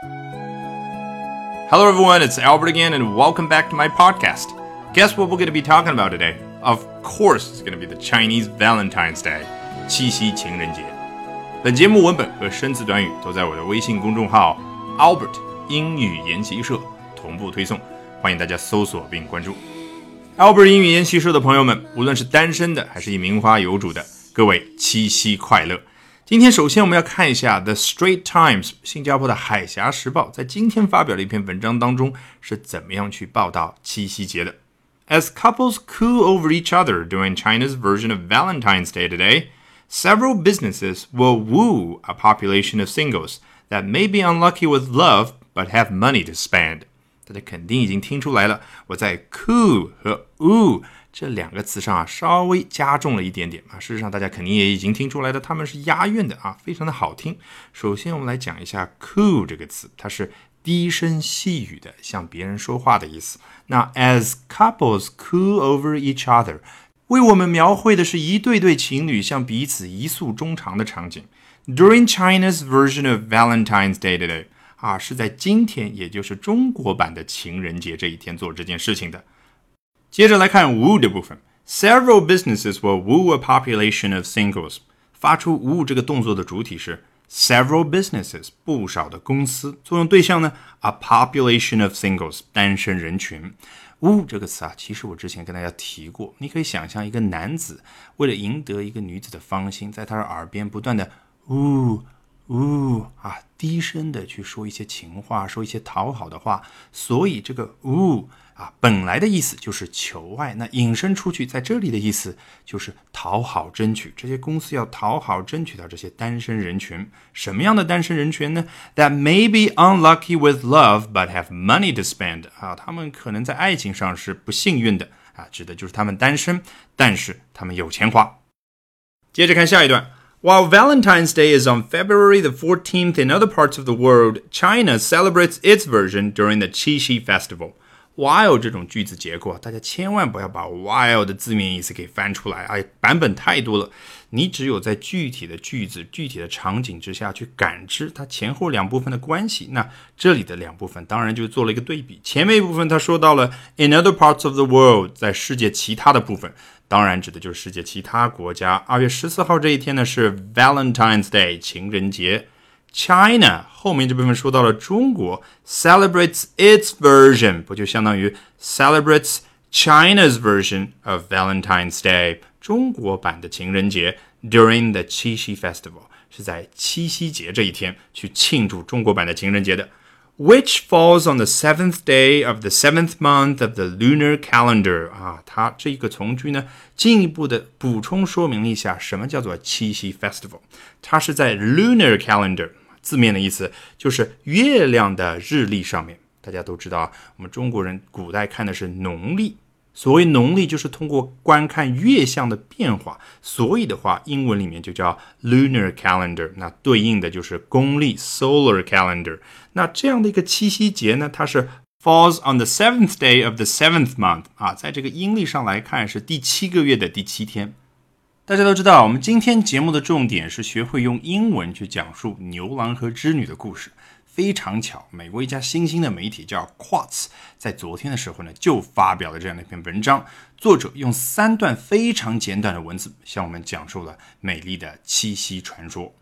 Hello, everyone. It's Albert again, and welcome back to my podcast. Guess what we're going to be talking about today? Of course, it's going to be the Chinese Valentine's Day, 七夕情人节。本节目文本和生词短语都在我的微信公众号 Albert 英语研习社同步推送，欢迎大家搜索并关注。Albert 英语研习社的朋友们，无论是单身的还是一名花有主的，各位七夕快乐！今天首先我们要看一下《The Straits Times》新加坡的《海峡时报》在今天发表的一篇文章当中是怎么样去报道七夕节的。As couples coo over each other during China's version of Valentine's Day today, several businesses will woo a population of singles that may be unlucky with love but have money to spend. 大家肯定已经听出来了，我在 coo 和 woo 这两个词上啊，稍微加重了一点点啊。事实上，大家肯定也已经听出来的，它们是押韵的啊，非常的好听。首先，我们来讲一下 “cool” 这个词，它是低声细语的向别人说话的意思。那 as couples cool over each other，为我们描绘的是一对对情侣向彼此一诉衷肠的场景。During China's version of Valentine's Day today，啊，是在今天，也就是中国版的情人节这一天做这件事情的。接着来看 woo 的部分，Several businesses will woo a population of singles。发出 woo 这个动作的主体是 several businesses，不少的公司。作用对象呢，a population of singles，单身人群。woo 这个词啊，其实我之前跟大家提过。你可以想象一个男子为了赢得一个女子的芳心，在她的耳边不断的 woo 呜啊，低声的去说一些情话，说一些讨好的话。所以这个呜。啊，本来的意思就是求爱，那引申出去，在这里的意思就是讨好、争取。这些公司要讨好、争取到这些单身人群。什么样的单身人群呢？That may be unlucky with love, but have money to spend。啊，他们可能在爱情上是不幸运的啊，指的就是他们单身，但是他们有钱花。接着看下一段。While Valentine's Day is on February the 14th in other parts of the world, China celebrates its version during the Qixi Festival. While 这种句子结构，大家千万不要把 while 的字面意思给翻出来，哎，版本太多了。你只有在具体的句子、具体的场景之下去感知它前后两部分的关系。那这里的两部分当然就做了一个对比。前面一部分他说到了 in other parts of the world，在世界其他的部分，当然指的就是世界其他国家。二月十四号这一天呢是 Valentine's Day，情人节。China 后面这部分说到了中国 celebrates its version，不就相当于 celebrates China's version of Valentine's Day，中国版的情人节 during the 七夕 festival 是在七夕节这一天去庆祝中国版的情人节的。 Which falls on the seventh day of the seventh month of the lunar calendar 啊，它这一个从句呢，进一步的补充说明了一下什么叫做七夕 festival，它是在 lunar calendar。字面的意思就是月亮的日历上面，大家都知道啊，我们中国人古代看的是农历，所谓农历就是通过观看月相的变化，所以的话，英文里面就叫 lunar calendar，那对应的就是公历 solar calendar。那这样的一个七夕节呢，它是 falls on the seventh day of the seventh month 啊，在这个阴历上来看是第七个月的第七天。大家都知道，我们今天节目的重点是学会用英文去讲述牛郎和织女的故事。非常巧，美国一家新兴的媒体叫 Quartz，在昨天的时候呢，就发表了这样的一篇文章。作者用三段非常简短的文字，向我们讲述了美丽的七夕传说。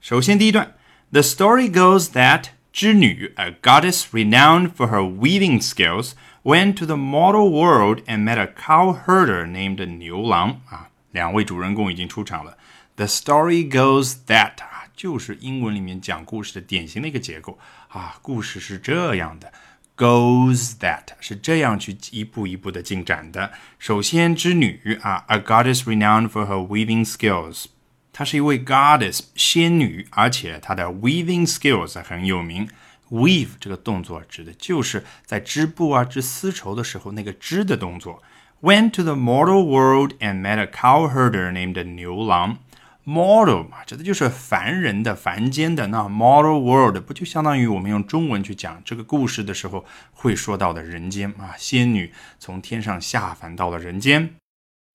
首先，第一段，The story goes that 织女，a goddess renowned for her weaving skills, went to the mortal world and met a cow herder named 牛郎啊。两位主人公已经出场了。The story goes that 啊， 就是英文里面讲故事的典型的一个结构啊。故事是这样的，goes that 是这样去一步一步的进展的。首先，织女啊，a goddess renowned for her weaving skills，她是一位 goddess 仙女，而且她的 weaving skills 很有名。weave 这个动作指的就是在织布啊、织丝绸的时候那个织的动作。went to the mortal world and met a cowherder named 牛郎。 Mortal 嘛，指的就是凡人的、凡间的。那 mortal world 不就相当于我们用中文去讲这个故事的时候会说到的人间啊？仙女从天上下凡到了人间，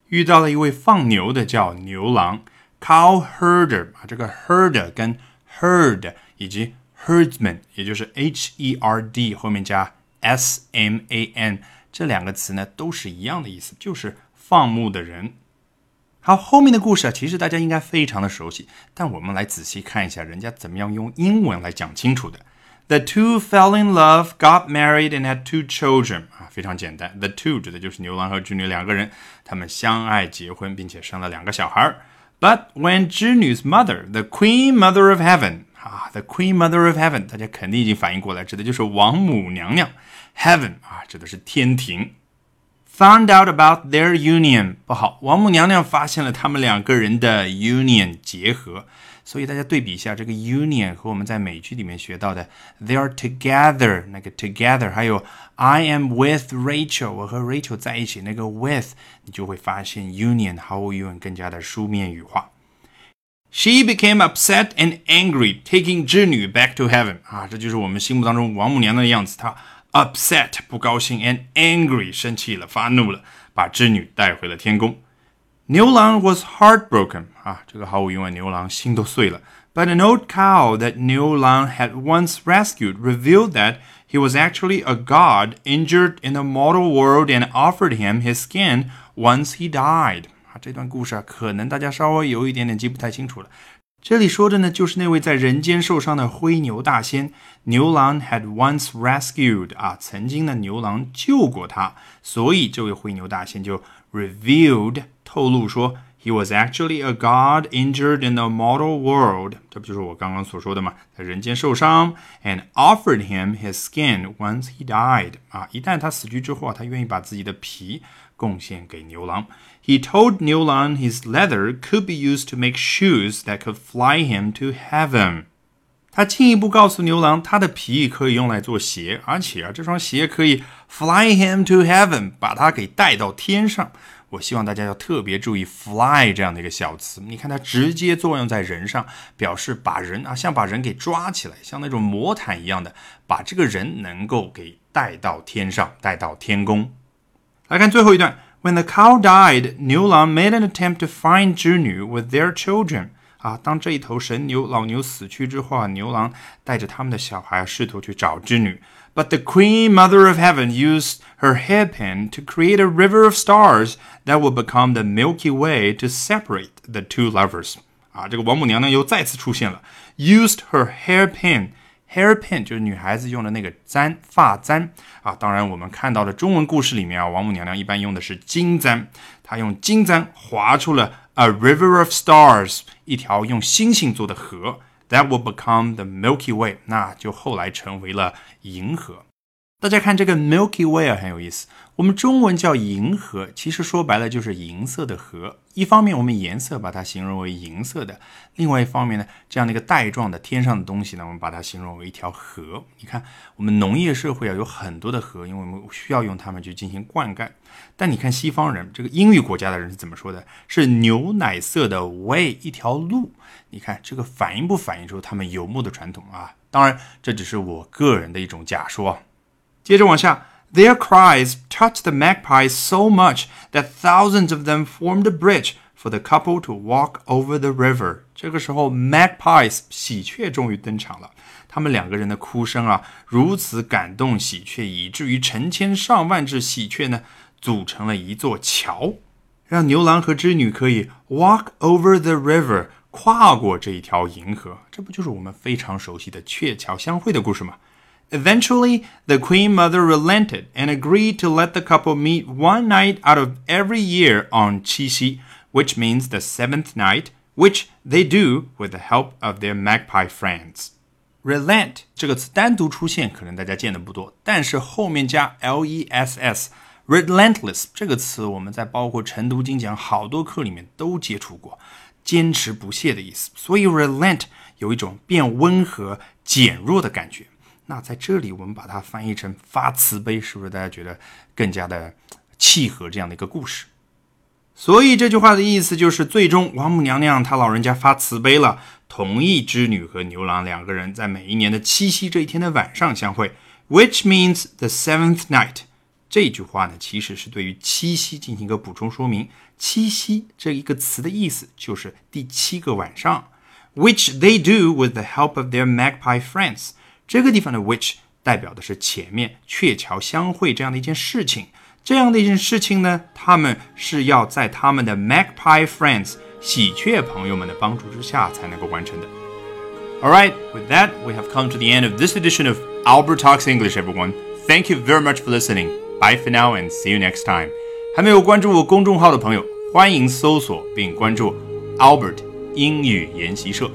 遇到了一位放牛的叫牛郎 cow herder 啊。这个 herder 跟 herd 以及 herdsman，也就是 h e r d 后面加 s m a n 这两个词呢，都是一样的意思，就是放牧的人。好，后面的故事啊，其实大家应该非常的熟悉，但我们来仔细看一下人家怎么样用英文来讲清楚的。The two fell in love, got married, and had two children. 啊，非常简单。The two 指的就是牛郎和织女两个人，他们相爱结婚，并且生了两个小孩。But when 织女 's mother, the Queen Mother of Heaven, 啊，the Queen Mother of Heaven，大家肯定已经反应过来，指的就是王母娘娘。Heaven 啊，指的是天庭。Found out about their union 不好，王母娘娘发现了他们两个人的 union 结合，所以大家对比一下这个 union 和我们在美剧里面学到的 they are together 那个 together，还有 I am with Rachel 我和 Rachel 在一起那个 with，你就会发现 union 毫无疑问更加的书面语化。She became upset and angry, taking 织女 back to heaven 啊，这就是我们心目当中王母娘娘的样子，她。upset 不高兴，and angry 生气了，发怒了，把织女带回了天宫。牛郎 was heartbroken 啊，这个毫无疑问，牛郎心都碎了。But an old cow that 牛郎 had once rescued revealed that he was actually a god injured in the mortal world and offered him his skin once he died。啊，这段故事啊，可能大家稍微有一点点记不太清楚了。 这里说的呢，就是那位在人间受伤的灰牛大仙。牛郎 had once rescued 啊，曾经的牛郎救过他，所以这位灰牛大仙就 revealed 透露说，he was actually a god injured in the mortal world。这不就是我刚刚所说的吗？在人间受伤，and offered him his skin once he died。啊，一旦他死去之后啊，他愿意把自己的皮贡献给牛郎。He told 牛郎 his leather could be used to make shoes that could fly him to heaven. 他进一步告诉牛郎，他的皮可以用来做鞋，而且啊，这双鞋可以 fly him to heaven，把他给带到天上。我希望大家要特别注意 fly 这样的一个小词，你看它直接作用在人上，表示把人啊，像把人给抓起来，像那种魔毯一样的，把这个人能够给带到天上，带到天宫。来看最后一段。When the cow died, Niu Lang made an attempt to find 织女 with their children. 啊，当这一头神牛老牛死去之后啊，牛郎带着他们的小孩试图去找织女。But the Queen Mother of Heaven used her hairpin to create a river of stars that would become the Milky Way to separate the two lovers. 啊，这个王母娘娘又再次出现了，used her hairpin。 Hairpin 就是女孩子用的那个簪，发簪啊。当然，我们看到的中文故事里面啊，王母娘娘一般用的是金簪，她用金簪划出了 a river of stars，一条用星星做的河，that will become the Milky Way，那就后来成为了银河。大家看这个 Milky Way 很有意思，我们中文叫银河，其实说白了就是银色的河。一方面我们颜色把它形容为银色的，另外一方面呢，这样的一个带状的天上的东西呢，我们把它形容为一条河。你看，我们农业社会啊有很多的河，因为我们需要用它们去进行灌溉。但你看西方人，这个英语国家的人是怎么说的？是牛奶色的 way 一条路。你看这个反映不反映出他们游牧的传统啊？当然，这只是我个人的一种假说。接着往下，Their cries touched the magpies so much that thousands of them formed a bridge for the couple to walk over the river。这个时候，magpies 喜鹊终于登场了。他们两个人的哭声啊，如此感动喜鹊，以至于成千上万只喜鹊呢，组成了一座桥，让牛郎和织女可以 walk over the river，跨过这一条银河。这不就是我们非常熟悉的鹊桥相会的故事吗 ？Eventually, the Queen Mother relented and agreed to let the couple meet one night out of every year on Qixi, which means the seventh night, which they do with the help of their magpie friends. Relent 这个词单独出现，可能大家见的不多，但是后面加 l e s s，relentless 这个词我们在包括晨读精讲好多课里面都接触过，坚持不懈的意思。所以 relent 有一种变温和、减弱的感觉。 那在这里，我们把它翻译成发慈悲，是不是大家觉得更加的契合这样的一个故事？所以这句话的意思就是，最终王母娘娘她老人家发慈悲了，同意织女和牛郎两个人在每一年的七夕这一天的晚上相会，which means the seventh night。这句话呢，其实是对于七夕进行一个补充说明。七夕这一个词的意思就是第七个晚上。which they do with the help of their magpie friends。这个地方的 which 代表的是前面鹊桥相会这样的一件事情。这样的一件事情呢，他们是要在他们的 magpie friends 喜鹊朋友们的帮助之下才能够完成的。Alright, with that, we have come to the end of this edition of Albert Talks English, everyone. Thank you very much for listening. Bye for now and see you next time. 还没有关注我公众号的朋友，欢迎搜索并关注 Albert 英语研习社。